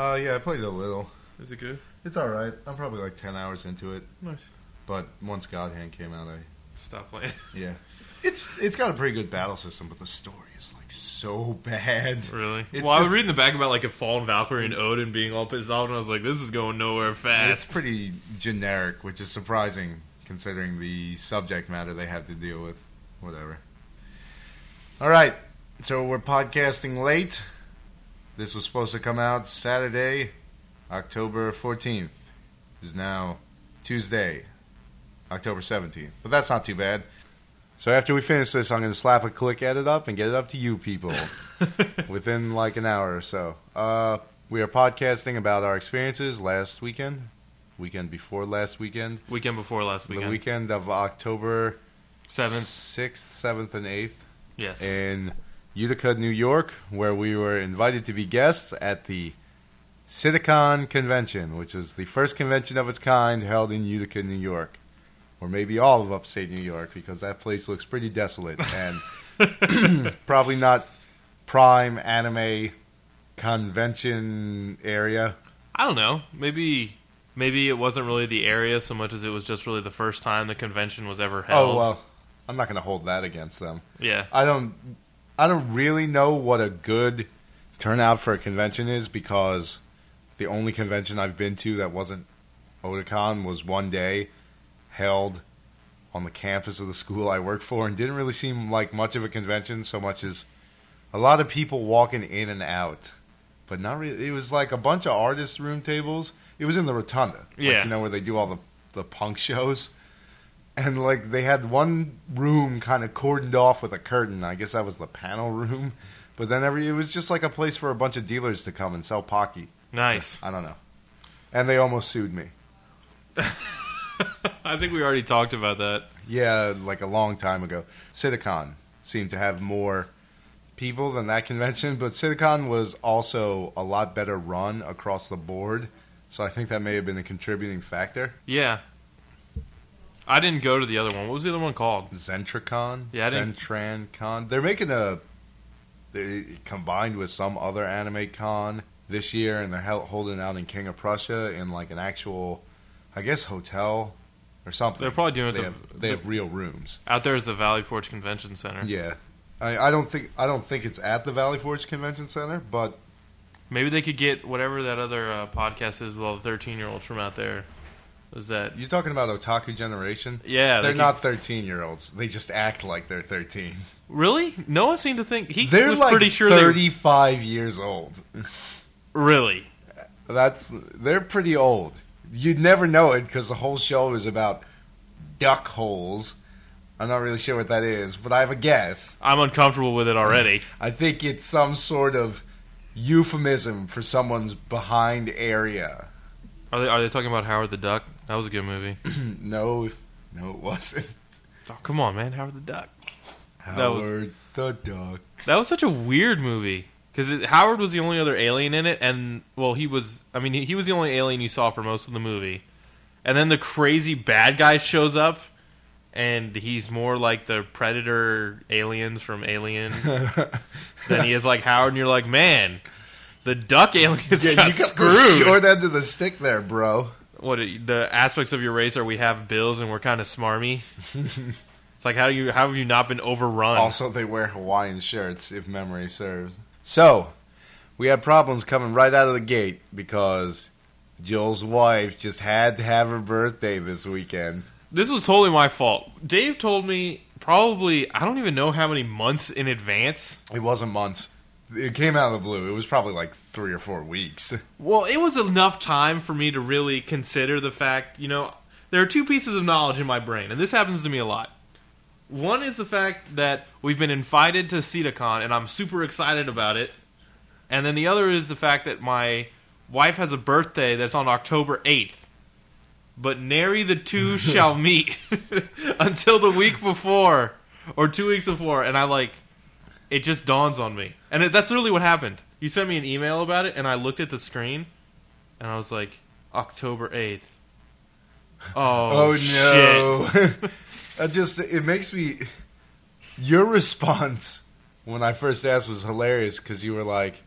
Uh, yeah, I played a little. Is it good? It's all right. I'm probably like ten hours into it, Nice. but once God Hand came out, I stopped playing. yeah, it's it's got a pretty good battle system, but the story is like so bad. really? It's well, I was just- reading the back about like a fallen Valkyrie and Odin being all pissed off, and I was like, this is going nowhere fast. It's pretty generic, which is surprising considering the subject matter they have to deal with. Whatever. All right, so we're podcasting late. This was supposed to come out Saturday, October 14th. It is now Tuesday, October 17th. But that's not too bad. So after we finish this, I'm going to slap a click edit up and get it up to you people within like an hour or so. Uh, we are podcasting about our experiences last weekend, weekend before last weekend, Weekend before last weekend. the weekend of October Seventh. 6th, 7th, and 8th Yes. in Utica, New York, where we were invited to be guests at the SitaCon Convention, which is the first convention of its kind held in Utica, New York. Or maybe all of upstate New York, because that place looks pretty desolate and probably not prime anime convention area. I don't know. Maybe maybe it wasn't really the area so much as it was just really the first time the convention was ever oh, held. Oh well, I'm not going to hold that against them. Yeah. I don't I don't really know what a good turnout for a convention is because the only convention I've been to that wasn't Otakon was one day held on the campus of the school I worked for and didn't really seem like much of a convention so much as a lot of people walking in and out. But not really it was like a bunch of artist room tables. It was in the rotunda. Like, Yeah. you know where they do all the the punk shows and like they had one room kind of cordoned off with a curtain. I guess that was the panel room. But then every it was just like a place for a bunch of dealers to come and sell pocky. Nice. I don't know. And they almost sued me. I think we already talked about that. Yeah, like a long time ago. SitaCon seemed to have more people than that convention, but SitaCon was also a lot better run across the board. So I think that may have been a contributing factor. Yeah. I didn't go to the other one. What was the other one called? Zentricon, Yeah, I didn't- Zentrancon. They're making a they combined with some other anime con this year, and they're holding out in King of Prussia in like an actual, I guess, hotel or something. They're probably doing it They the- have, they have real rooms. Out there is the Valley Forge Convention Center. Yeah, I, I don't think I don't think it's at the Valley Forge Convention Center, but Maybe they could get whatever that other uh, podcast is with all the 13 year olds from out there. Was that? you're talking about Otaku Generation. Yeah. they're they not 13 year olds. They just act like they're 13. Really? Noah seemed to think. He They're was like pretty sure they. 35 years old. Really? That's they're pretty old. You'd never know it because the whole show is about duck holes. I'm not really sure what that is, but I have a guess. I'm uncomfortable with it already. I think it's some sort of euphemism for someone's behind area. Are they, are they talking about Howard the Duck? That was a good movie. no, no, it wasn't. Oh, come on, man. Howard the Duck. That was- Howard the Duck. That was such a weird movie because Howard was the only other alien in it, and well, he was. I mean, he, he was the only alien you saw for most of the movie, and then the crazy bad guy shows up, and he's more like the predator aliens from Alien than he is like Howard, and you're like, man, the duck aliens Yeah, got you got screwed. the short end of the stick there, bro. what the aspects of your race are? We have bills, and we're kind of smarmy. it's like how do you how have you not been overrun? Also, they wear Hawaiian shirts, if memory serves. So, we had problems coming right out of the gate because Joel's wife just had to have her birthday this weekend. This was totally my fault. Dave told me probably I don't even know how many months in advance. It wasn't months. It came out of the blue. It was probably like three or four weeks. Well, it was enough time for me to really consider the fact, you know, there are two pieces of knowledge in my brain, and this happens to me a lot. One is the fact that we've been invited to SitaCon, and I'm super excited about it. And then the other is the fact that my wife has a birthday that's on October 8th. But nary the two shall meet until the week before or two weeks before. And I like, it just dawns on me. And it, that's really what happened. You sent me an email about it, and I looked at the screen, and I was like, October 8th. Oh, Oh, no! that just it makes me. Your response when I first asked was hilarious because you were like,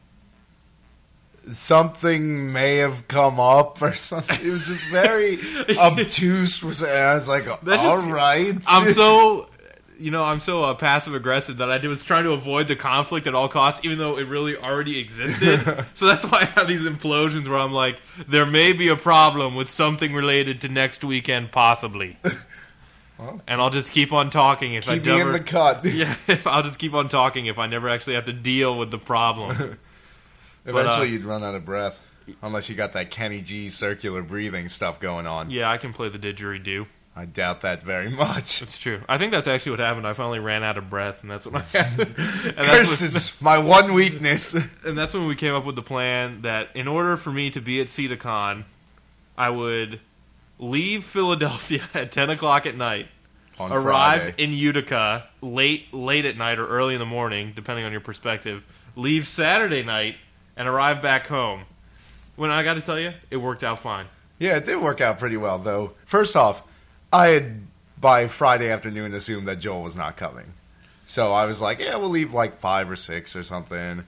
something may have come up or something. It was just very obtuse. And I was like, That's all just- right. I'm so, you know, I'm so uh, passive aggressive that I was trying to avoid the conflict at all costs, even though it really already existed. so that's why I have these implosions where I'm like, there may be a problem with something related to next weekend, possibly. Well, and I'll just keep on talking if I keep in never. the cut. yeah, if I'll just keep on talking if I never actually have to deal with the problem. Eventually, uh, you'd run out of breath. Unless you got that Kenny G circular breathing stuff going on. yeah, I can play the didgeridoo. I doubt that very much. It's true. I think that's actually what happened. I finally ran out of breath, and that's when I had. and, Curses, my one weakness. and that's when we came up with the plan that in order for me to be at SitaCon, I would leave Philadelphia at 10 o'clock at night, On arrive Friday. in Utica late late at night or early in the morning, depending on your perspective, leave Saturday night, and arrive back home. When I got to tell you, it worked out fine. Yeah, it did work out pretty well, though. First off, I had by Friday afternoon assumed that Joel was not coming. So I was like, yeah, we'll leave like five or six or something.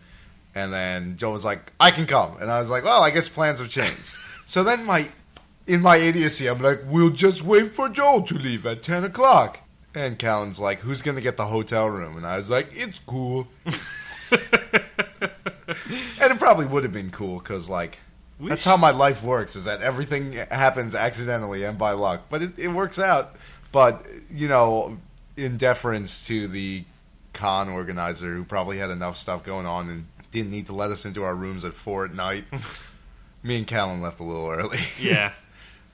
And then Joel was like, I can come. And I was like, well, I guess plans have changed. so then my in my idiocy, I'm like, we'll just wait for Joel to leave at 10 o'clock. And Callan's like, who's going to get the hotel room? And I was like, it's cool. and it probably would have been cool because, like, We that's sh- how my life works. Is that everything happens accidentally and by luck, but it, it works out. But you know, in deference to the con organizer who probably had enough stuff going on and didn't need to let us into our rooms at four at night, me and Callan left a little early. Yeah.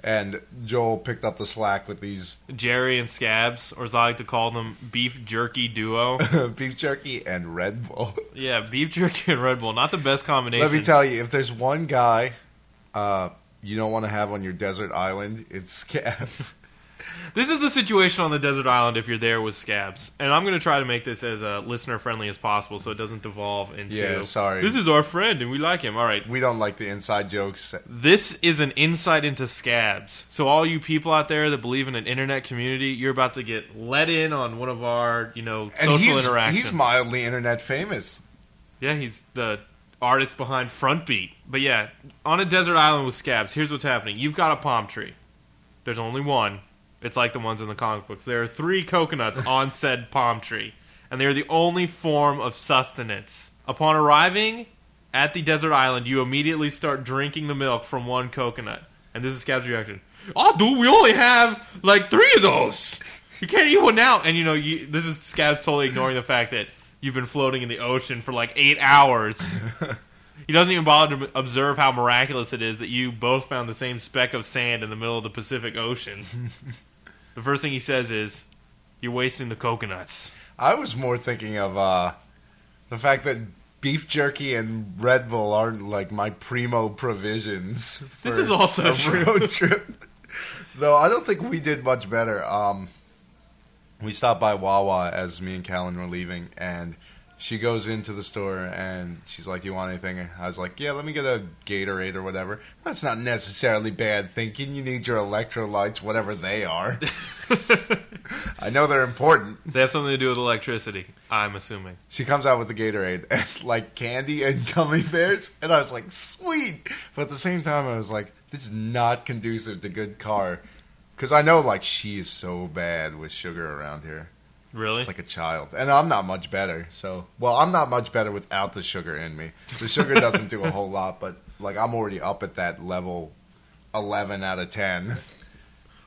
and Joel picked up the slack with these Jerry and Scabs, or as I like to call them, beef jerky duo. beef jerky and Red Bull. Yeah, beef jerky and Red Bull. Not the best combination. Let me tell you, if there's one guy uh, you don't want to have on your desert island, it's Scabs. This is the situation on the desert island if you're there with scabs. And I'm going to try to make this as uh, listener friendly as possible so it doesn't devolve into. Yeah, sorry. This is our friend and we like him. All right. we don't like the inside jokes. This is an insight into scabs. So all you people out there that believe in an internet community, you're about to get let in on one of our, you know, And social he's, interactions. he's mildly internet famous. Yeah, he's the artist behind Frontbeat. But yeah, on a desert island with scabs, here's what's happening. You've got a palm tree. There's only one. It's like the ones in the comic books. There are three coconuts on said palm tree, and they are the only form of sustenance. Upon arriving at the desert island, you immediately start drinking the milk from one coconut. And this is Scab's reaction. Oh, dude, we only have like three of those. You can't eat one now. And you know, you, this is Scab's totally ignoring the fact that you've been floating in the ocean for like eight hours. he doesn't even bother to observe how miraculous it is that you both found the same speck of sand in the middle of the Pacific Ocean. the first thing he says is, "You're wasting the coconuts." I was more thinking of uh, the fact that beef jerky and Red Bull aren't like my primo provisions. This is also a true. road trip. Though I don't think we did much better. Um, we stopped by Wawa as me and Callan were leaving, and she goes into the store and she's like, "You want anything?" I was like, "Yeah, let me get a Gatorade or whatever." That's not necessarily bad thinking. You need your electrolytes, whatever they are. I know they're important. They have something to do with electricity. I'm assuming. She comes out with the Gatorade and like candy and gummy bears, and I was like, sweet. But at the same time, I was like, this is not conducive to good car, because I know like she is so bad with sugar around here. Really? It's like a child, and I'm not much better. So, well, I'm not much better without the sugar in me. The sugar doesn't do a whole lot, but like I'm already up at that level, eleven out of ten.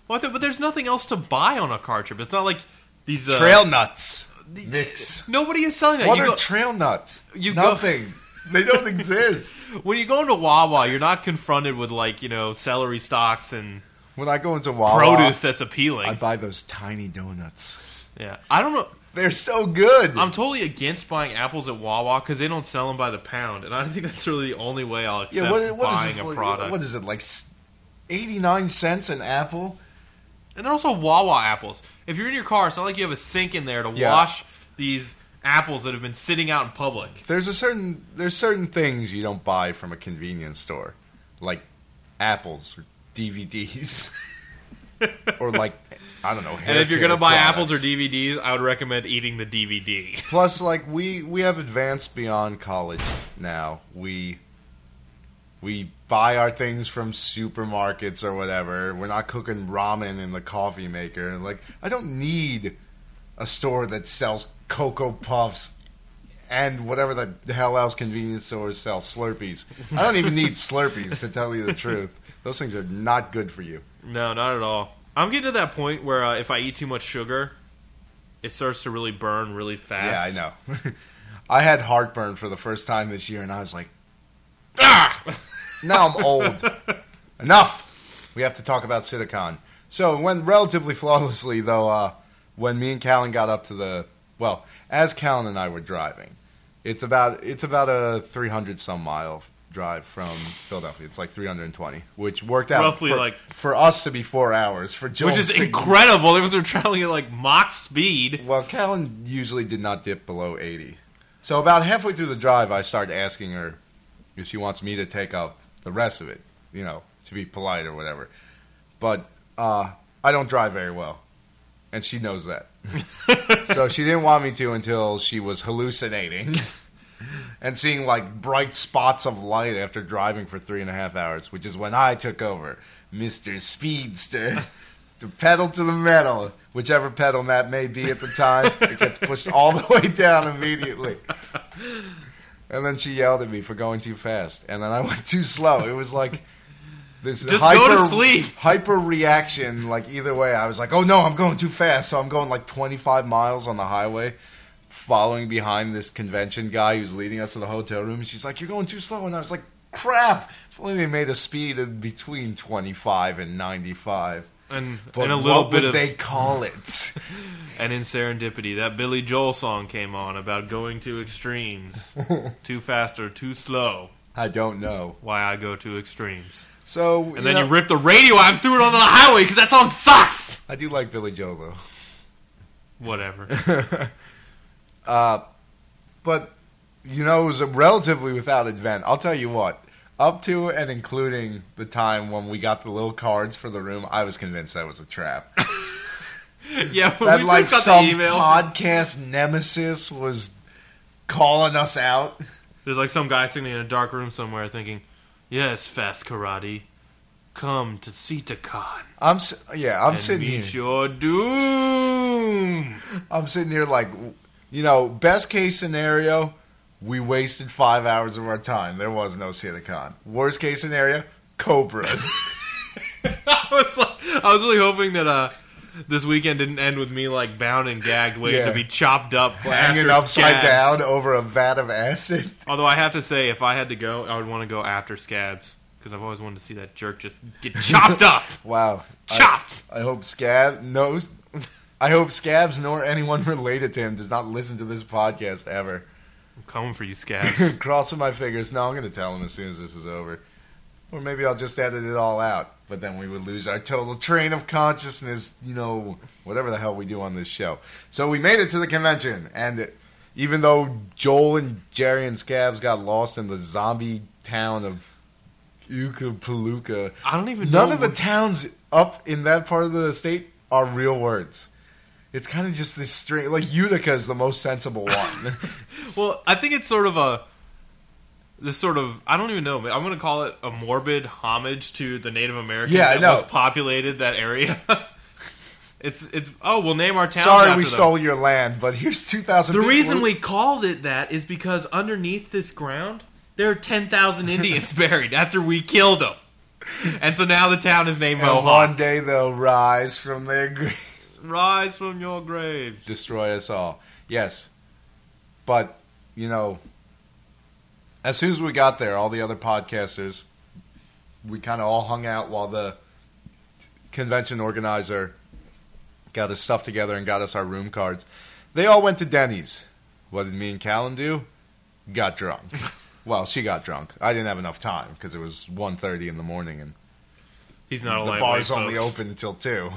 Well, th- but there's nothing else to buy on a car trip. It's not like these uh, trail nuts, Nix. Nobody is selling that. What You are go- trail nuts? you go- Nothing. they don't exist. when you go into Wawa, you're not confronted with like you know celery stalks and When I go into Wawa, produce that's appealing. I buy those tiny donuts. Yeah, I don't know. They're so good. I'm totally against buying apples at Wawa because they don't sell them by the pound, and I think that's really the only way I'll accept yeah, what, what buying this? a product. What is it like? Eighty nine cents an apple. and they're also Wawa apples. If you're in your car, it's not like you have a sink in there to Yeah. wash these apples that have been sitting out in public. There's a certain there's certain things you don't buy from a convenience store, like apples or DVDs, or like I don't know. And if you're gonna buy apples or. DVDs, I would recommend eating the DVD. Plus, like we we have advanced beyond college now. We We buy our things from supermarkets or whatever. We're not cooking ramen in the coffee maker. Like, I don't need a store that sells Cocoa Puffs and whatever the hell else convenience stores sell Slurpees. I don't even need Slurpees to tell you the truth. Those things are not good for you. No, not at all. I'm getting to that point where uh, if I eat too much sugar, it starts to really burn really fast. Yeah, I know. I had heartburn for the first time this year, and I was like, ah! now I'm old. Enough. We have to talk about SitaCon. So it went relatively flawlessly, though. Uh, when me and Callan got up to the well, as Callan and I were driving, it's about it's about a 300 some mile drive from Philadelphia. It's like 320, which worked out Roughly for, like- for us to be four hours. For Joel Which is Sig- incredible. It was they're traveling at like Mach speed. Well, Callan usually did not dip below 80. So about halfway through the drive, I started asking her if she wants me to take up the rest of it, you know, to be polite or whatever. But uh, I don't drive very well, and she knows that. so she didn't want me to until she was hallucinating and seeing like bright spots of light after driving for three and a half hours, which is when I took over, Mister Speedster, to pedal to the metal, whichever pedal that may be at the time. it gets pushed all the way down immediately. And then she yelled at me for going too fast, and then I went too slow. It was like this Just hyper, go to sleep. hyper reaction. Like either way, I was like, "Oh no, I'm going too fast!" So I'm going like 25 miles on the highway, following behind this convention guy who's leading us to the hotel room. And she's like, "You're going too slow," and I was like, "Crap! If only they made a speed in between 25 and 95." And, But and a little what bit would of they call it? and in serendipity that Billy Joel song came on about going to extremes, too fast or too slow. I don't know. Why I go to extremes, So and then you rip the radio out and threw it on the highway because that song sucks. I do like Billy Joel though. Whatever. Uh, but you know, it was a relatively without event. I'll tell you what. Up to and including the time when we got the little cards for the room, I was convinced that was a trap. yeah, when that we like first got some the email, podcast nemesis was calling us out. there's like some guy sitting in a dark room somewhere thinking, "Yes, fast karate, come to Sitacon I'm yeah, I'm and sitting meet here. your doom." I'm sitting here like, you know, best case scenario, we wasted five hours of our time. There was no SitaCon. Worst case scenario, cobras. I was like, I was really hoping that uh, this weekend didn't end with me like bound and gagged, waiting Yeah. to be chopped up, hanging after upside Scabs. down over a vat of acid. Although I have to say, if I had to go, I would want to go after Scabs because I've always wanted to see that jerk just get chopped up, Wow. I, chopped. I hope Scab knows. I hope Scabs nor anyone related to him does not listen to this podcast ever. I'm coming for you, Scabs. Crossing my fingers. No, I'm going to tell him as soon as this is over. Or maybe I'll just edit it all out. But then we would lose our total train of consciousness, you know, whatever the hell we do on this show. So we made it to the convention. And even though Joel and Jerry and Scabs got lost in the zombie town of Ukapalooka, I don't even None know of the towns up in that part of the state are real words. It's kind of just this string. Like Utica is the most sensible one. Well, I think it's sort of a this sort of I don't even know. but I'm going to call it a morbid homage to the Native Americans Yeah, that most populated that area. it's it's oh we'll name our town. Sorry, we them. stole your land, but here's two thousand. The reason we called it that is because underneath this ground there are ten thousand Indians buried after we killed them, and so now the town is named and one day they'll rise from their grave, Rise from your graves. destroy us all. Yes, but you know, as soon as we got there, all the other podcasters, we kind of all hung out while the convention organizer got his stuff together and got us our room cards. They all went to Denny's. What did me and Callan do? Got drunk. well, she got drunk. I didn't have enough time because it was 1.30 in the morning and He's not the bar's only open until 2.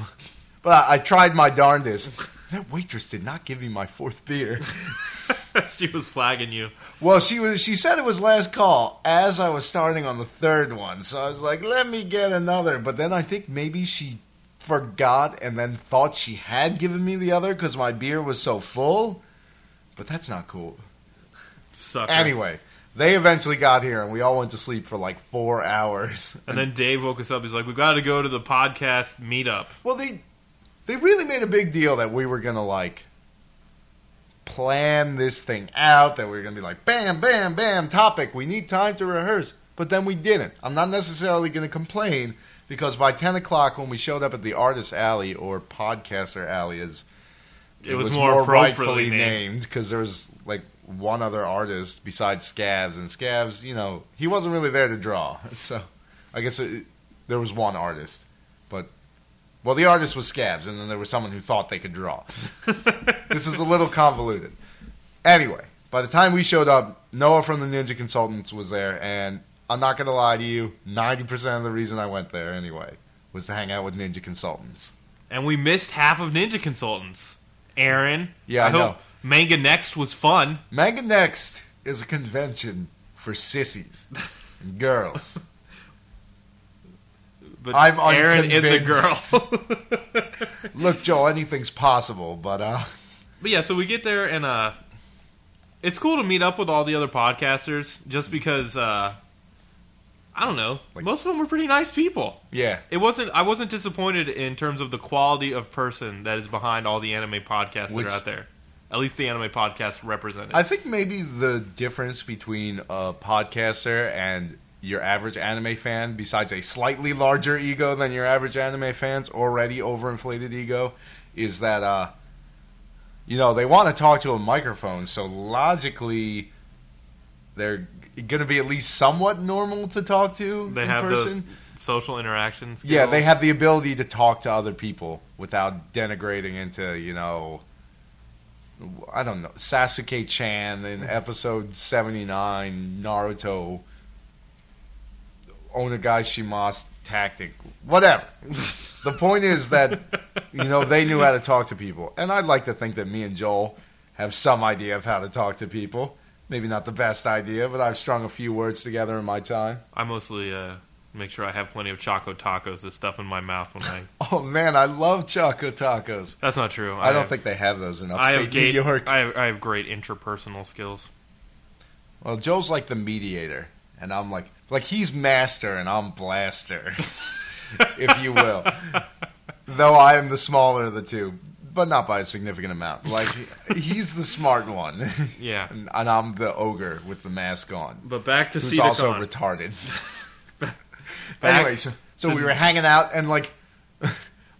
But I, I tried my darndest. That waitress did not give me my fourth beer. she was flagging you. Well, she was. She said it was last call as I was starting on the third one. So I was like, "Let me get another." But then I think maybe she forgot and then thought she had given me the other because my beer was so full. But that's not cool. Sucker. Anyway, They eventually got here, and we all went to sleep for like four hours. And then Dave woke us up. He's like, "We got to go to the podcast meetup." Well, they they really made a big deal that we were gonna like plan this thing out. That we were gonna be like, bam, bam, bam, topic. We need time to rehearse, but then we didn't. I'm not necessarily gonna complain because by ten o'clock when we showed up at the Artist Alley or Podcaster Alley, as It was more rightfully named. because there was like one other artist besides Scabs, and Scabs, you know, he wasn't really there to draw. So I guess it, there was one artist, well, the artist was Scabs, and then there was someone who thought they could draw. this is a little convoluted. Anyway, by the time we showed up, Noah from the Ninja Consultants was there, and I'm not going to lie to you, 90% of the reason I went there anyway was to hang out with Ninja Consultants. and we missed half of Ninja Consultants. Aaron, Yeah, I I, hope Manga Next was fun. Manga Next is a convention for sissies and girls. But I'm Aaron is a girl. Look, Joel, anything's possible, but uh, but yeah, so we get there and uh, it's cool to meet up with all the other podcasters, just because uh, I don't know, Like- most of them were pretty nice people. yeah, It wasn't. I wasn't disappointed in terms of the quality of person that is behind all the anime podcasts Which- that are out there. At least the anime podcasts represented. I think maybe the difference between a podcaster and your average anime fan, besides a slightly larger ego than your average anime fan's already overinflated ego, is that uh, you know they want to talk to a microphone, so logically they're going to be at least somewhat normal to talk to they have person. those social interactions. Yeah, they have the ability to talk to other people without denigrating into, you know, I don't know, Sasuke Chan in episode 79, Naruto, Onagashimasa tactic, whatever. the point is that, you know, they knew how to talk to people. And I'd like to think that me and Joel have some idea of how to talk to people. Maybe not the best idea, but I've strung a few words together in my time. I mostly uh, make sure I have plenty of choco tacos and stuff in my mouth when I. Oh, man, I love Choco Tacos. That's not true. I, don't have- think they have those in I have upstate New great, York. I have, I have great interpersonal skills. well, Joe's like the mediator, and I'm like, like he's master and I'm blaster, if you will. Though I am the smaller of the two, but not by a significant amount. Like he's the smart one, Yeah. and, and I'm the ogre with the mask on, But back to who's also SitaCon. retarded. Back anyway, so, so we were hanging out, and like.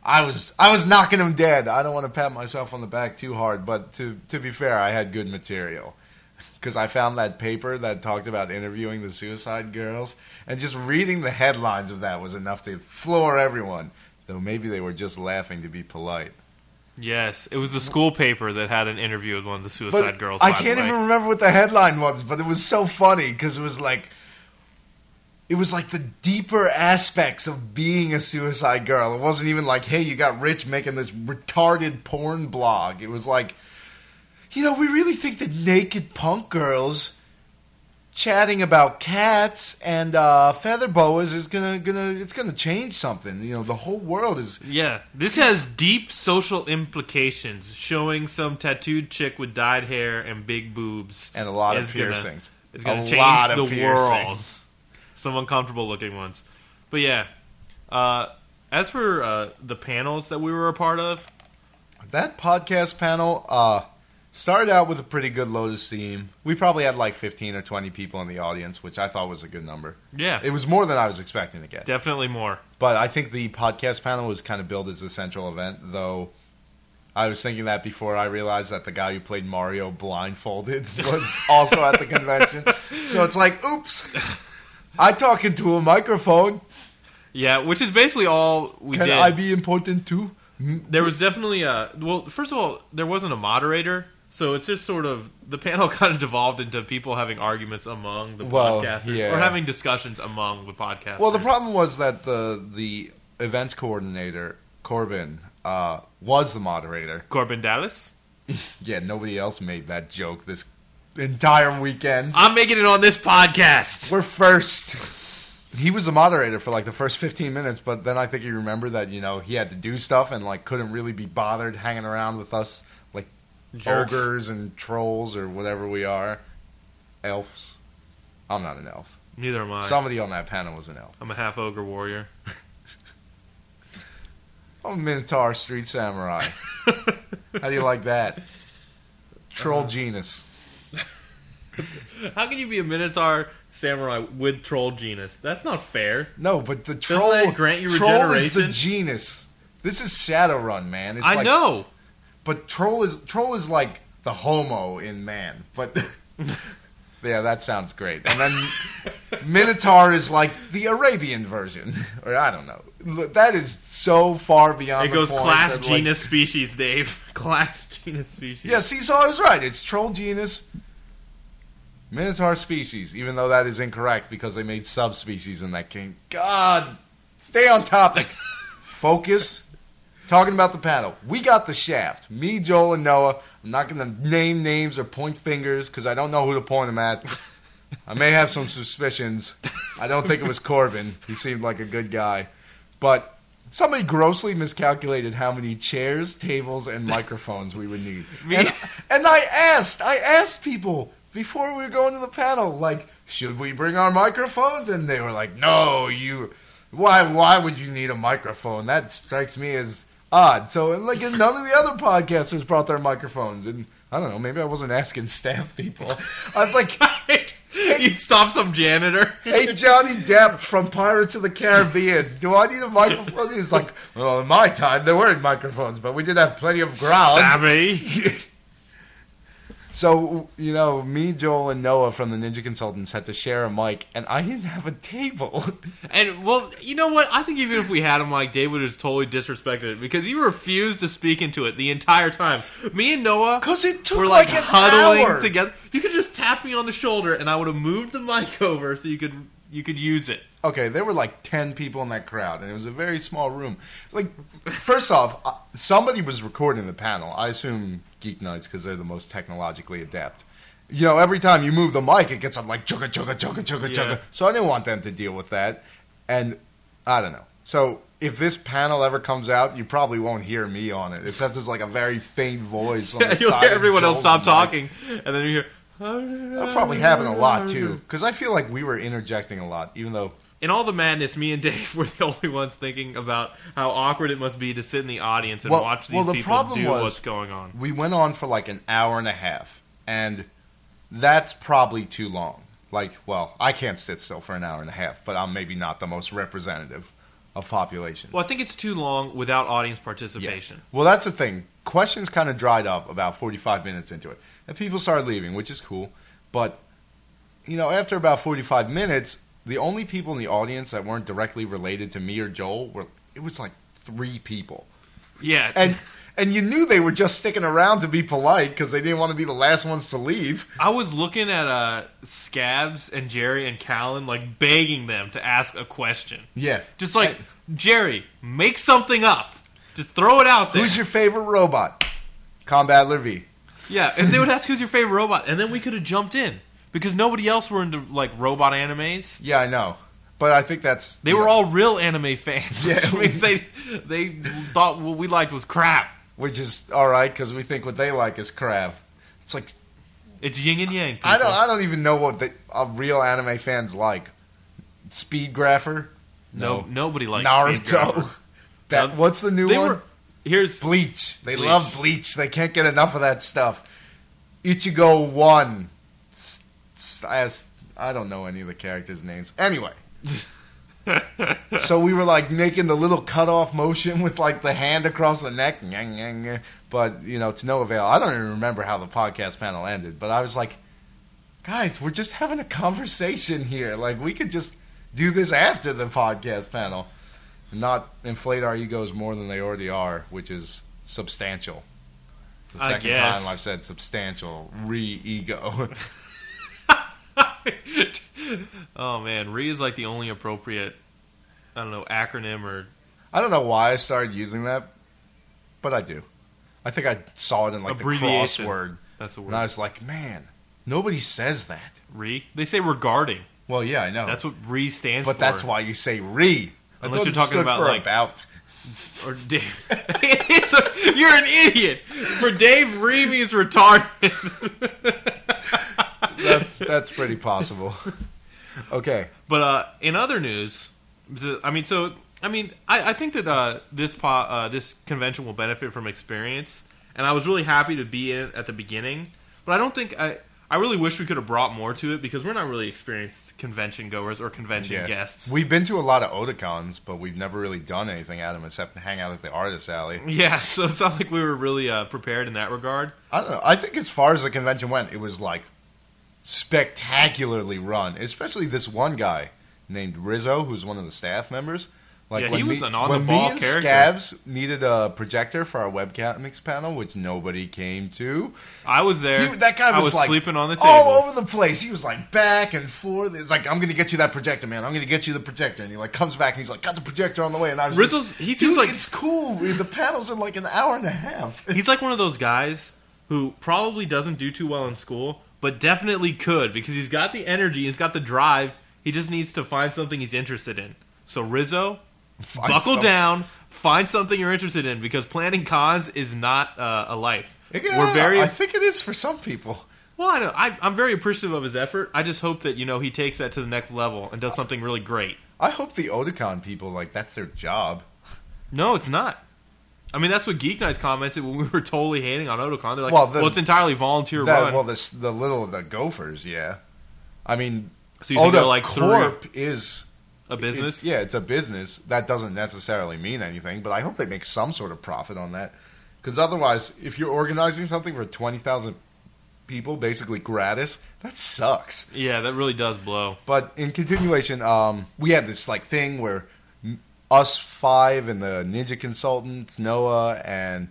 I was I was knocking him dead. I don't want to pat myself on the back too hard, but to to be fair, I had good material because I found that paper that talked about interviewing the suicide girls, and just reading the headlines of that was enough to floor everyone. Though maybe they were just laughing to be polite. Yes, it was the school paper that had an interview with one of the suicide But girls. I can't even remember what the headline was, but it was so funny because it was like. It was like the deeper aspects of being a suicide girl. It wasn't even like, hey, you got rich making this retarded porn blog. It was like, you know, we really think that naked punk girls chatting about cats and uh, feather boas is gonna gonna it's gonna change something. You know, the whole world is Yeah, this has deep social implications, showing some tattooed chick with dyed hair and big boobs and a lot of Is gonna- piercings. is going A to change lot of the piercing. world. Some uncomfortable looking ones, but yeah. Uh, as for uh, the panels that we were a part of, That podcast panel uh, started out with a pretty good Lotus theme. We probably had like 15 or 20 people in the audience, which I thought was a good number. yeah, It was more than I was expecting to get. definitely more. But I think the podcast panel was kind of billed as the central event, though I was thinking that before I realized that the guy who played Mario blindfolded was also at the convention. So it's like, oops, I talk into a microphone. Yeah, which is basically all we Can did. I be important too? Hmm? There was definitely a well. First of all, there wasn't a moderator, so it's just sort of the panel kind of devolved into people having arguments among the Well, podcasters yeah. or having discussions among the podcasters. Well, the problem was that the the events coordinator Corbin uh, was the moderator. Korben Dallas. Yeah, nobody else made that joke this entire weekend. I'm making it on this podcast. We're first. He was the moderator for like the first 15 minutes, but then I think he remembered that you know he had to do stuff and like couldn't really be bothered hanging around with us Jerks. ogres and trolls or whatever we are, elves. I'm not an elf. Neither am I. Somebody on that panel was an elf. I'm a half ogre warrior. I'm a Minotaur Street Samurai. How do you like that? Troll Uh-huh. genus. How can you be a Minotaur samurai with troll genus? That's not fair. No, but the troll grant you troll is the genus. This is Shadowrun, man. It's I like, know. But troll is troll is like the homo in man. But yeah, that sounds great. And then Minotaur is like the Arabian version, or I don't know. That is so far beyond. It the goes class, that, like- genus, species, Dave. class, genus, species. Yeah, see, is right. It's troll genus, Minotaur species. Even though that is incorrect because they made subspecies in that king. God, stay on topic. Focus. Talking about the panel, we got the shaft. Me, Joel, and Noah. I'm not going to name names or point fingers because I don't know who to point them at. I may have some suspicions. I don't think it was Corbin. He seemed like a good guy, but somebody grossly miscalculated how many chairs, tables, and microphones we would need. Me- And, and I asked, I asked people before we were going to the panel, like, should we bring our microphones? And they were like, no, you. Why? Why would you need a microphone? That strikes me as odd. So, and like, none of the other podcasters brought their microphones, and I don't know. Maybe I wasn't asking staff people. I was like, you stop some janitor. "Hey, Johnny Depp from Pirates of the Caribbean, do I need a microphone?" He's like, "Well, in my time there weren't microphones, but we did have plenty of ground." Savvy. So, you know, me, Joel, and Noah from the Ninja Consultants had to share a mic, and I didn't have a table. And well, you know what? I think even if we had him, like David has totally disrespected it because you refused to speak into it the entire time. Me and Noah Because it took were like, like, an huddling hour. together. You could just tap me on the shoulder, and I would have moved the mic over so you could you could use it. Okay, there were like 10 people in that crowd, and it was a very small room. Like, first off, uh, somebody was recording the panel. I assume Geek Nights because they're the most technologically adept. You know, every time you move the mic, it gets up like chugga, chugga, chugga, chugga, Yeah. chugga. So I didn't want them to deal with that. And I don't know. So if this panel ever comes out, you probably won't hear me on it, except as like a very faint voice. On the You'll side hear everyone else stop mic. talking, and then you hear. That probably happened a lot too, because I feel like we were interjecting a lot, even though In all the madness, me and Dave were the only ones thinking about how awkward it must be to sit in the audience and Well- watch these well, the people do what's going on. we went on for like an hour and a half, and that's probably too long. Like, well, I can't sit still for an hour and a half, but I'm maybe not the most representative of population. Well, I think it's too long without audience Yeah. participation. Well, that's the thing. Questions kind of dried up about 45 minutes into it, and people started leaving, which is cool. But you know, after about 45 minutes, the only people in the audience that weren't directly related to me or Joel were it was like three people. Yeah, and and you knew they were just sticking around to be polite because they didn't want to be the last ones to leave. I was looking at uh, Scabs and Jerry and Callan, like begging them to ask a question. Yeah, Just like Jerry, make something up. Just throw it out there. who's your favorite robot? Combattler V. yeah, and they would ask who's your favorite robot, and then we could have jumped in because nobody else were into like robot animes. Yeah, I know, but I think that's They were all real anime fans, Yeah. which means they they thought what we liked was crap. which is all right because we think what they like is crap. It's like It's yin and yang. I don't people. I don't even know what the uh, real anime fans like. Speed Grapher, No, nobody likes Naruto. That, Now, what's the new They one? were here's Bleach. They Bleach. love Bleach. They can't get enough of that stuff. Ichigo one. As I don't know any of the characters' names. Anyway. so we were like making the little cutoff motion with like the hand across the neck, but you know, to no avail. I don't even remember how the podcast panel ended, but I was like, guys, we're just having a conversation here. Like we could just do this after the podcast panel and not inflate our egos more than they already are, which is substantial. It's the I second time I've said substantial re ego. oh man, Re is like the only appropriate I don't know acronym or I don't know why I started using that, but I do. I think I saw it in like the crossword, that's the word. and I was like, man, nobody says that. Re. They say regarding. Well, yeah, I know. That's what Re stands but for. But that's why you say re. Unless you're talking about, like- about. Or Dave. A- you're an idiot. For Dave, Re means retarded. That, that's pretty possible. Okay. But uh, in other news, I mean, so I mean, I, I think that uh, this po- uh, this convention will benefit from experience, and I was really happy to be in it at the beginning. But I don't think I. I really wish we could have brought more to it because we're not really experienced convention goers or convention guests. We've been to a lot of Otakons, but we've never really done anything at them except hang out at the artist alley. Yeah, so it's not like we were really uh, prepared in that regard. I don't know. I think as far as the convention went, it was like spectacularly run. Especially this one guy named Rizzo, who's one of the staff members. Like Yeah, when he was me, an on the ball me and character. Scabs needed a projector for our webcomics panel, which nobody came to. I was there. He, that guy was, was like sleeping on the table. all over the place. He was like back and forth. It's like I'm going to get you that projector, man. I'm going to get you the projector. And he like comes back and he's like, got the projector on the way. And I was Rizzo's- like, he seems like- it's cool. The panel's in like an hour and a half. He's like one of those guys who probably doesn't do too well in school, but definitely could because he's got the energy, he's got the drive. He just needs to find something he's interested in. So Rizzo, Find buckle some- down, find something you're interested in because planning cons is not uh, a life. Yeah, We're very I think it is for some people. well. I know I, I'm very appreciative of his effort. I just hope that you know he takes that to the next level and does something really great. I hope the Otakon people like that's their job. No, it's not. I mean, that's what Geek Nights commented when we were totally hating on Otakon. They're like, well, Well, it's entirely volunteer That, run. well, the the little the Gophers, yeah. I mean, so you Oda like through Corp is a business? It's, yeah, it's a business. That doesn't necessarily mean anything, but I hope they make some sort of profit on that. Because otherwise, if you're organizing something for twenty thousand people, basically gratis, that sucks. Yeah, that really does blow. But in continuation, um, we had this like thing where us five and the ninja consultants, Noah and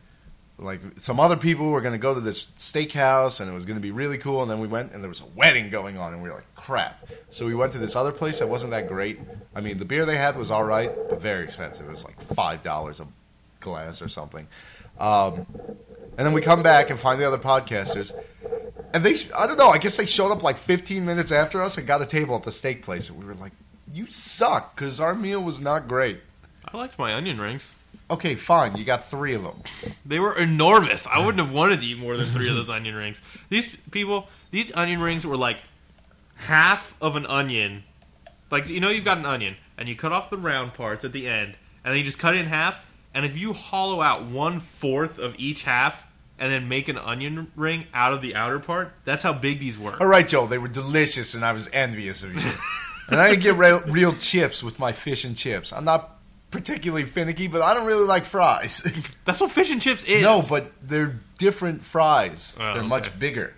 like some other people were going to go to this steakhouse and it was going to be really cool. And then we went and there was a wedding going on and we were like, crap. So we went to this other place that wasn't that great. I mean, the beer they had was all right, but very expensive. It was like five dollars a glass or something. Um, and then we come back and find the other podcasters. And they, I don't know, I guess they showed up like 15 minutes after us and got a table at the steak place. And we were like, you suck, because our meal was not great. I liked my onion rings. Okay, fine, you got three of them. They were enormous. I wouldn't have wanted to eat more than three of those onion rings. These people, these onion rings were like half of an onion. Like you know, you've got an onion, and you cut off the round parts at the end, and then you just cut it in half. And if you hollow out one fourth of each half, and then make an onion ring out of the outer part, that's how big these were. All right, Joel, they were delicious, and I was envious of you. and I didn't get real, real chips with my fish and chips. I'm not particularly finicky, but I don't really like fries. That's what fish and chips is. no, but they're different fries. Oh, they're okay. much bigger.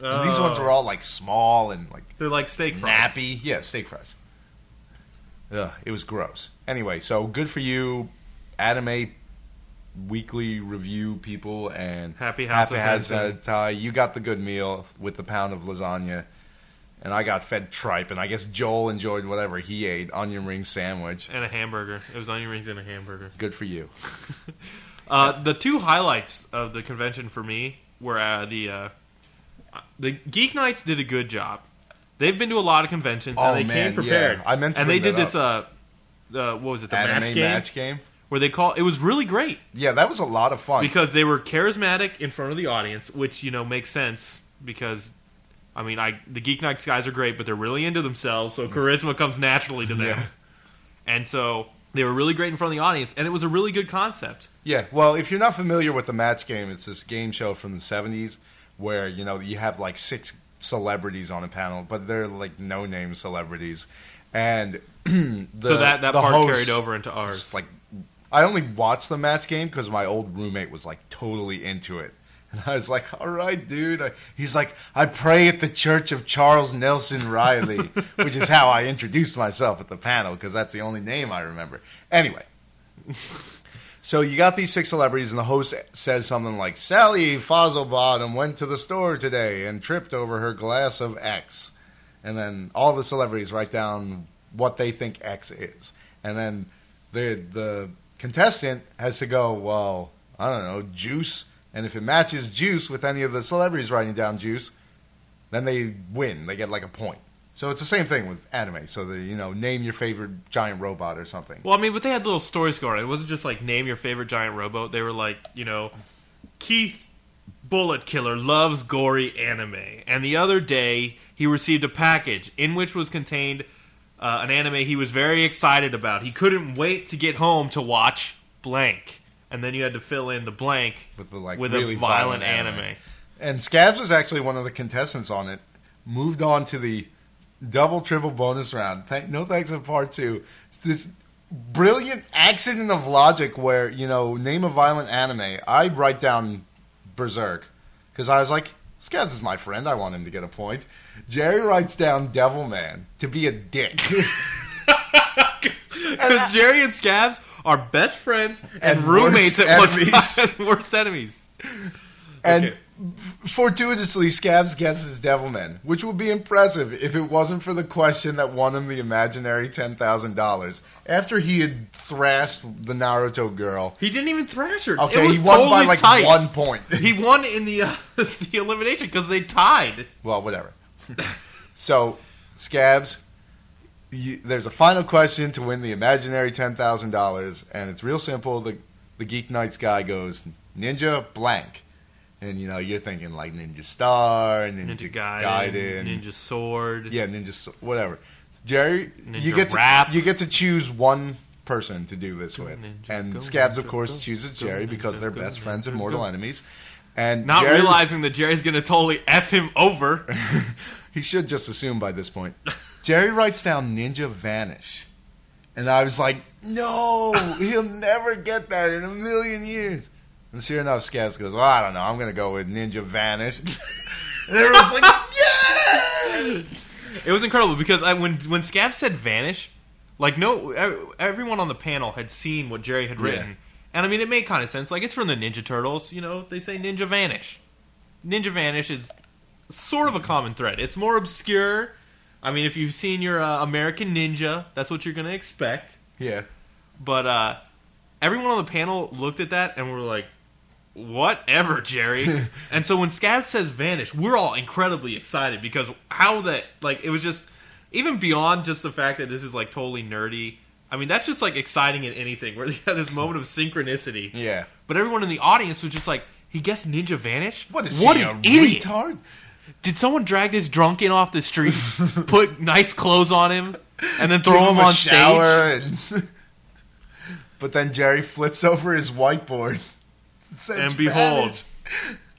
Oh. these ones are all like small and like they're like steak fries. nappy. Yeah, steak fries. Ugh, it was gross. Anyway, so good for you, anime weekly review people and Happy House Happy House. You got the good meal with the pound of lasagna, and I got fed tripe. And I guess Joel enjoyed whatever he ate, onion ring sandwich. and a hamburger. It was onion rings and a hamburger. Good for you. Uh, the two highlights of the convention for me were uh, the uh, the Geek Nights did a good job. They've been to a lot of conventions Oh, and they man, came prepared. yeah. I meant to and they did this. Uh, uh, what was it? The anime match game match game. where they call it was really great Yeah, that was a lot of fun. because they were charismatic in front of the audience, which you know makes sense because. I mean, I the Geek Nights guys are great, but they're really into themselves, so charisma comes naturally to them. Yeah. And so they were really great in front of the audience, and it was a really good concept. Yeah, well, if you're not familiar with the match game, it's this game show from the 70s where, you know, you have like six celebrities on a panel, but they're like no name celebrities. And the, so that that the part host carried over into ours. like I only watched the match game because my old roommate was like totally into it. And I was like, all right, dude. I, he's like, I pray at the church of Charles Nelson Reilly, which is how I introduced myself at the panel because that's the only name I remember. Anyway, so you got these six celebrities, and the host says something like, Sally Fozzlebottom went to the store today and tripped over her glass of X. And then all the celebrities write down what they think X is. And then the the contestant has to go, well, I don't know, juice. And if it matches juice with any of the celebrities writing down juice, then they win. They get like a point. So it's the same thing with anime. So the you know name your favorite giant robot or something. Well, I mean, but they had little stories going. It wasn't just like name your favorite giant robot. They were like, you know, Keith Bullet Killer loves gory anime, and the other day he received a package in which was contained uh, an anime he was very excited about. He couldn't wait to get home to watch blank, and then you had to fill in the blank with the like with really a violent, anime. anime. And Scabs was actually one of the contestants on it. Moved on to the double triple bonus round. Thank, no thanks in part two. This brilliant accident of logic where you know name a violent anime. I write down Berserk because I was like, Scabs is my friend. I want him to get a point. Jerry writes down Devilman to be a dick. Because Jerry and Scabs are best friends and, And roommates at one time. worst enemies. And Okay. fortuitously, Scabs guesses Devilman, which would be impressive if it wasn't for the question that won him the imaginary $10,000. After he had thrashed the Naruto girl. He didn't even thrash her. Okay, he won totally by like tight. one point. He won in the uh, the elimination because they tied. well, whatever. so, Scabs, you, there's a final question to win the imaginary $10,000, and it's real simple. The, the Geek Nights guy goes, Ninja blank. And, you know, you're thinking like Ninja Star, Ninja, Ninja Gaiden, Gaiden Ninja Sword. Yeah, ninja, whatever. Jerry, Ninja you get to you get to choose one person to do this with, ninja, and go Scabs, of course, go, chooses go Jerry ninja, because they're go best friends and mortal go. enemies. And Not Jerry, realizing that Jerry's going to totally f him over. he should just assume by this point. Jerry writes down Ninja Vanish, and I was like, no, he'll never get that in a million years. And sure enough, Scabs goes, well, I don't know, I'm going to go with Ninja Vanish. and everyone's like, yeah. It was incredible because I, when when Scabs said vanish, like no, everyone on the panel had seen what Jerry had written, Yeah. and I mean it made kind of sense. Like it's from the Ninja Turtles, you know. They say Ninja Vanish. Ninja Vanish is sort of a common thread. It's more obscure. I mean, if you've seen your uh, American Ninja, that's what you're going to expect. Yeah. But uh, everyone on the panel looked at that and were like, "Whatever, Jerry." and so when Scab says "vanish," we're all incredibly excited because how that like it was just even beyond just the fact that this is like totally nerdy. I mean, that's just like exciting in anything where you have this moment of synchronicity. Yeah. But everyone in the audience was just like, "He guessed Ninja Vanish? What is what he, an a idiot! retard? Did someone drag this drunken off the street, put nice clothes on him, and then throw Give him, a on stage?" shower and- but then Jerry flips over his whiteboard. Says And behold.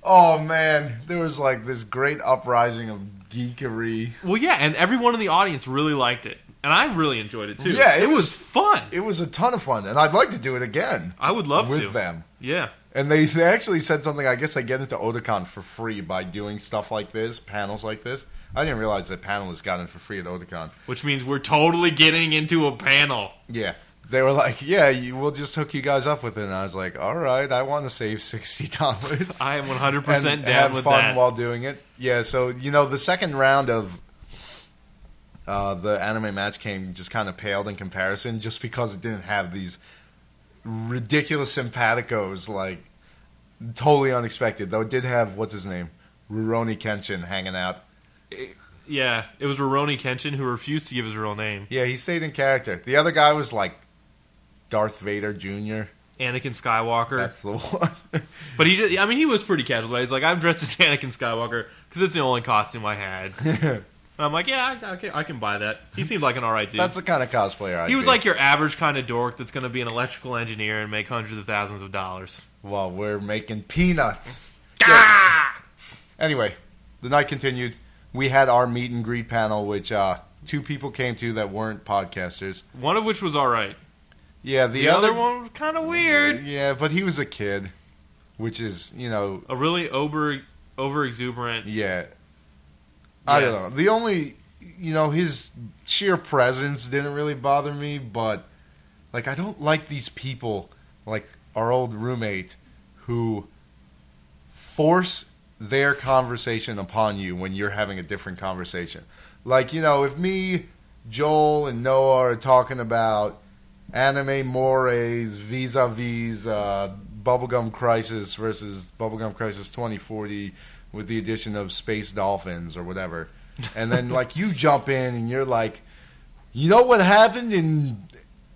Oh man, there was like this great uprising of geekery. Well, yeah, and everyone in the audience really liked it, and I really enjoyed it too. Yeah, it it, was, was- fun. It was a ton of fun, and I'd like to do it again I would love with to. them. Yeah, And they, they actually said something. I guess they get into Otakon for free by doing stuff like this, panels like this. I didn't realize that panelists got in for free at Otakon. which means we're totally getting into a panel. Yeah. They were like, "Yeah, you, we'll just hook you guys up with it." And I was like, "All right, I want to save sixty dollars. I am 100% down have with fun that. while doing it." Yeah. So you know, the second round of uh, the anime match came just kind of paled in comparison, just because it didn't have these ridiculous simpaticos like totally unexpected. Though it did have what's his name, Rurouni Kenshin hanging out. Eh, yeah, it was Rurouni Kenshin who refused to give his real name. Yeah, he stayed in character. The other guy was like Darth Vader Jr. Anakin Skywalker. That's the one. but he just, I mean, he was pretty casual. He's like, I'm dressed as Anakin Skywalker because it's the only costume I had. And I'm like, yeah, I, I, can, I can buy that. He seemed like an alright dude. That's the kind of cosplayer I he was like your average kind of dork that's going to be an electrical engineer and make hundreds of thousands of dollars. Well, we're making peanuts. Ah! Anyway, the night continued. We had our meet and greet panel, which uh, two people came to that weren't podcasters. One of which was alright. Yeah, the, The, other, one was kind of weird. Yeah, but he was a kid, which is, you know, A really over over exuberant. yeah. I don't know. The only, you know, his sheer presence didn't really bother me, but, like, I don't like these people, like our old roommate, who force their conversation upon you when you're having a different conversation. Like, you know, if me, Joel, and Noah are talking about anime mores vis-a-vis uh, Bubblegum Crisis versus Bubblegum Crisis 2040 with the addition of Space Dolphins or whatever, and then like you jump in and you're like, you know what happened in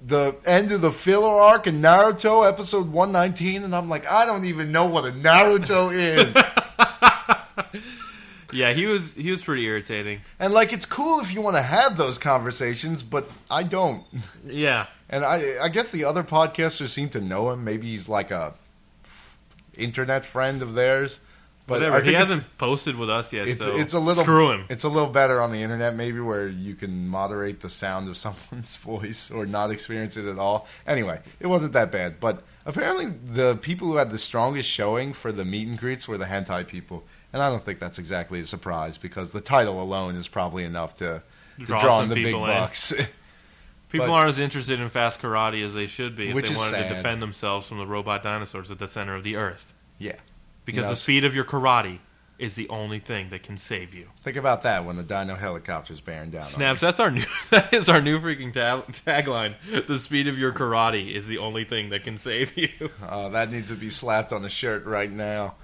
the end of the filler arc in Naruto episode 119, and I'm like, I don't even know what a Naruto is. Yeah, he was he was pretty irritating. And like, it's cool if you want to have those conversations, but I don't. Yeah, And I, I guess the other podcasters seem to know him. Maybe he's like a internet friend of theirs. But whatever. He hasn't posted with us yet, It's so it's a little screw him. It's a little better on the internet, maybe where you can moderate the sound of someone's voice or not experience it at all. Anyway, it wasn't that bad, but apparently the people who had the strongest showing for the meet and greets were the hentai people, and I don't think that's exactly a surprise because the title alone is probably enough to, to Draw draw, in the big in. bucks. People but- aren't as interested in fast karate as they should be if they wanted to defend themselves from the robot dinosaurs at the center of the earth. yeah, Because the speed of your karate is the only thing that can save you. think about that when the dino helicopter's bearing down. on you. Snaps. That's our new. That is our new freaking tag, tagline. The speed of your karate is the only thing that can save you. Uh, that needs to be slapped on a shirt right now.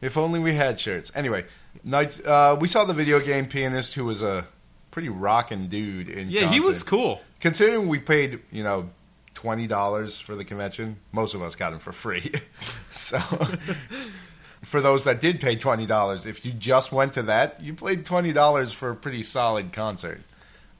If only we had shirts. Anyway, night, uh, we saw the video game pianist who was a pretty rocking dude in Yeah, he was cool. Considering we paid, you know, twenty dollars for the convention, most of us got him for free. so, for those that did pay twenty dollars, if you just went to that, you played twenty dollars for a pretty solid concert.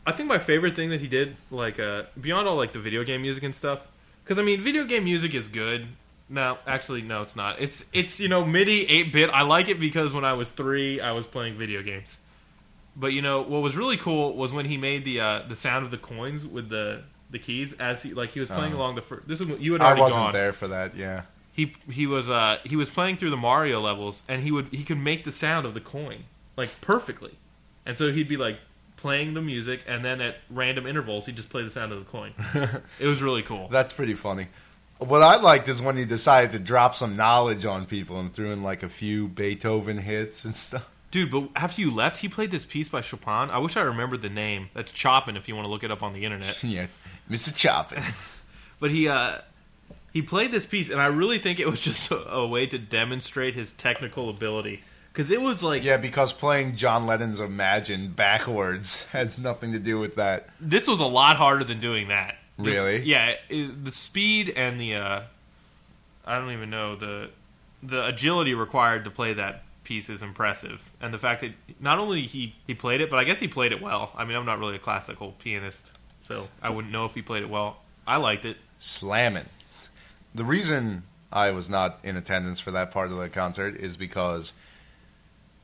I think my favorite thing that he did, like uh, beyond all like the video game music and stuff, because I mean, video game music is good. No, actually, no, it's not. It's it's you know MIDI eight bit. I like it because when I was three, I was playing video games. But you know what was really cool was when he made the uh, the sound of the coins with the the keys as he like he was playing Oh. along the first. This is you had I already wasn't gone. there for that. Yeah, He he was uh he was playing through the Mario levels and he would he could make the sound of the coin like perfectly, and so he'd be like playing the music and then at random intervals he'd just play the sound of the coin. it was really cool. that's pretty funny. What I liked is when he decided to drop some knowledge on people and threw in like a few Beethoven hits and stuff. Dude, but after you left, he played this piece by Chopin. I wish I remembered the name. That's Chopin if you want to look it up on the internet. yeah, Mr. Chopin. But he uh he played this piece and I really think it was just a, a way to demonstrate his technical ability cuz it was like yeah, because playing John Lennon's Imagine backwards has nothing to do with that. this was a lot harder than doing that. Just- Really? yeah, it, the speed and the uh, I don't even know the the agility required to play that piece is impressive, and the fact that not only he he played it, but I guess he played it well. I mean, I'm not really a classical pianist, so I wouldn't know if he played it well. I liked it. Slamming. The reason I was not in attendance for that part of the concert is because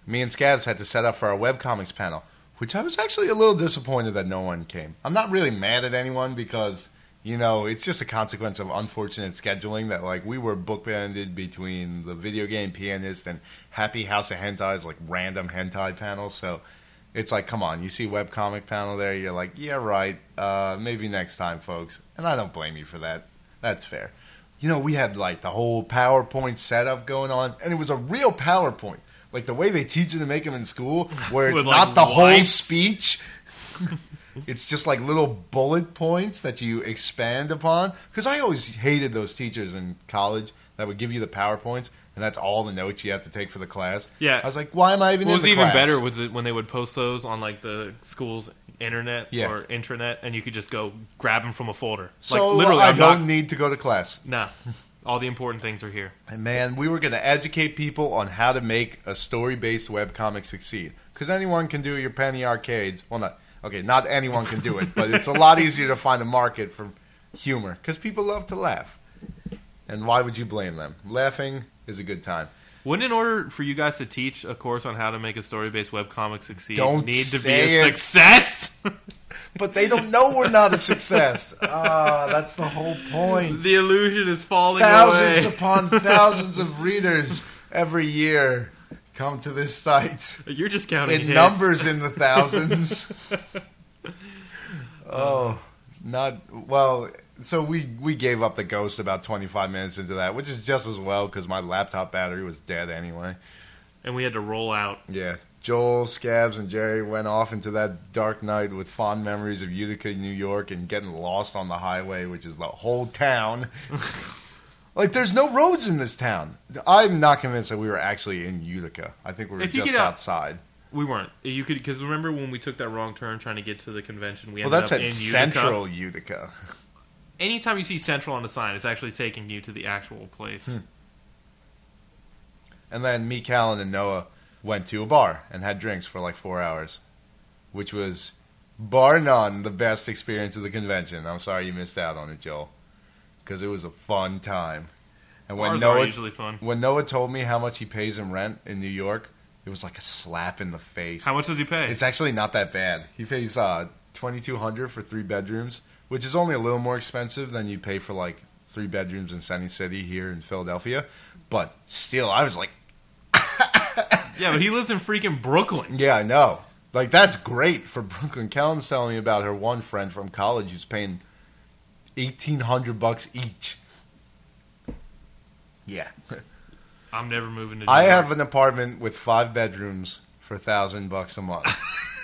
me and Scabs had to set up for our webcomics panel, which I was actually a little disappointed that no one came. I'm not really mad at anyone because, you know, it's just a consequence of unfortunate scheduling that, like, we were bookended between the video game pianist and Happy House of Hentai's, like, random hentai panel. So it's like, come on, you see webcomic panel there, you're like, yeah, right, uh, maybe next time, folks. And I don't blame you for that. That's fair. You know, we had, like, the whole PowerPoint setup going on, and it was a real PowerPoint like the way they teach you to make them in school, where it's With, not like, the whole wipes. speech. it's just like little bullet points that you expand upon. Because I always hated those teachers in college that would give you the powerpoints, and that's all the notes you have to take for the class. Yeah. I was like, why am I even What in was even class? better was it when they would post those on like the school's internet Yeah. or intranet, and you could just go grab them from a folder. so like literally, I I'm don't not. need to go to class. Nah, all the important things are here. And man, we were going to educate people on how to make a story-based webcomic succeed. Because anyone can do your penny arcades. Well, not okay, not anyone can do it, but it's a lot easier to find a market for humor because people love to laugh. And why would you blame them? Laughing is a good time. Wouldn't in order for you guys to teach a course on how to make a story-based webcomic succeed Don't need to be a it. success? But they don't know we're not a success. Ah, that's the whole point. the illusion is falling Thousands away. upon thousands of readers every year come to this site. You're just counting in hits. numbers in the thousands. oh, not well. So we we gave up the ghost about 25 minutes into that, which is just as well because my laptop battery was dead anyway. and we had to roll out. Yeah, Joel, Scabs, and Jerry went off into that dark night with fond memories of Utica, New York, and getting lost on the highway, which is the whole town. like, there's no roads in this town. I'm not convinced that we were actually in Utica. I think we were If just out- outside. We weren't. You could because remember when we took that wrong turn trying to get to the convention? We Well, ended that's up at in Utica. Central Utica. Anytime you see Central on the sign, it's actually taking you to the actual place. Hmm. And then me, Callan, and Noah went to a bar and had drinks for like four hours, which was bar none the best experience of the convention. I'm sorry you missed out on it, Joel, because it was a fun time. And when Bars are Noah usually fun. when Noah told me how much he pays in rent in New York, it was like a slap in the face. How much does he pay? It's actually not that bad. He pays uh, twenty two hundred for three bedrooms, which is only a little more expensive than you pay for like three bedrooms in Center City here in Philadelphia. But still, I was like, yeah, but he lives in freaking Brooklyn. yeah, I know. Like that's great for Brooklyn. Kellen's telling me about her one friend from college who's paying eighteen hundred bucks each. Yeah, I'm never moving to. New I York. have an apartment with five bedrooms for a thousand bucks a month.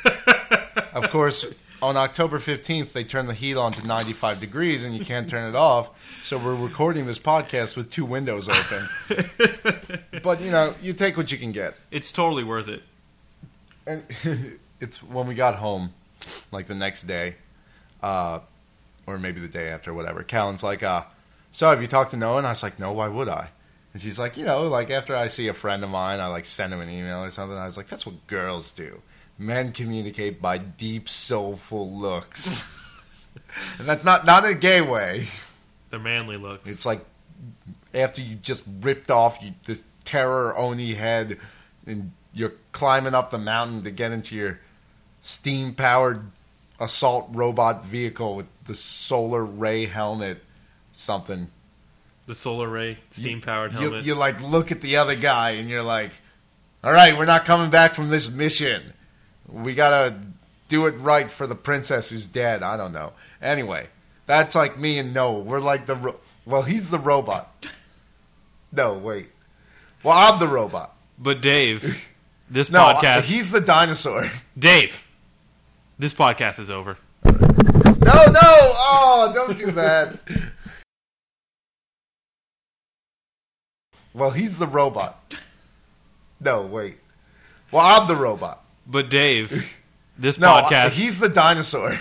of course, on October fifteenth, they turn the heat on to ninety-five degrees, and you can't turn it off. So we're recording this podcast with two windows open. but you know, you take what you can get. It's totally worth it. And it's when we got home, like the next day, uh, or maybe the day after, whatever. Callan's like, uh, "So have you talked to Noah?" And I was like, "No, why would I?" And she's like, "You know, like after I see a friend of mine, I like send him an email or something." I was like, "That's what girls do. Men communicate by deep, soulful looks." and that's not not a gay way. They're manly looks. It's like after you just ripped off you, this terror oni head, and you're climbing up the mountain to get into your steam powered assault robot vehicle with the solar ray helmet, something. the solar ray steam powered You, helmet. you like look at the other guy and you're like, "All right, we're not coming back from this mission. We gotta do it right for the princess who's dead." I don't know. Anyway, that's like me and Noah. We're like the ro- well, he's the robot. No, wait. Well, I'm the robot. but Dave, this No, podcast. he's the dinosaur. Dave, this podcast is over. No, no! Oh, don't do that. Well, he's the robot. No, wait. Well, I'm the robot. But Dave, this No, podcast. he's the dinosaur.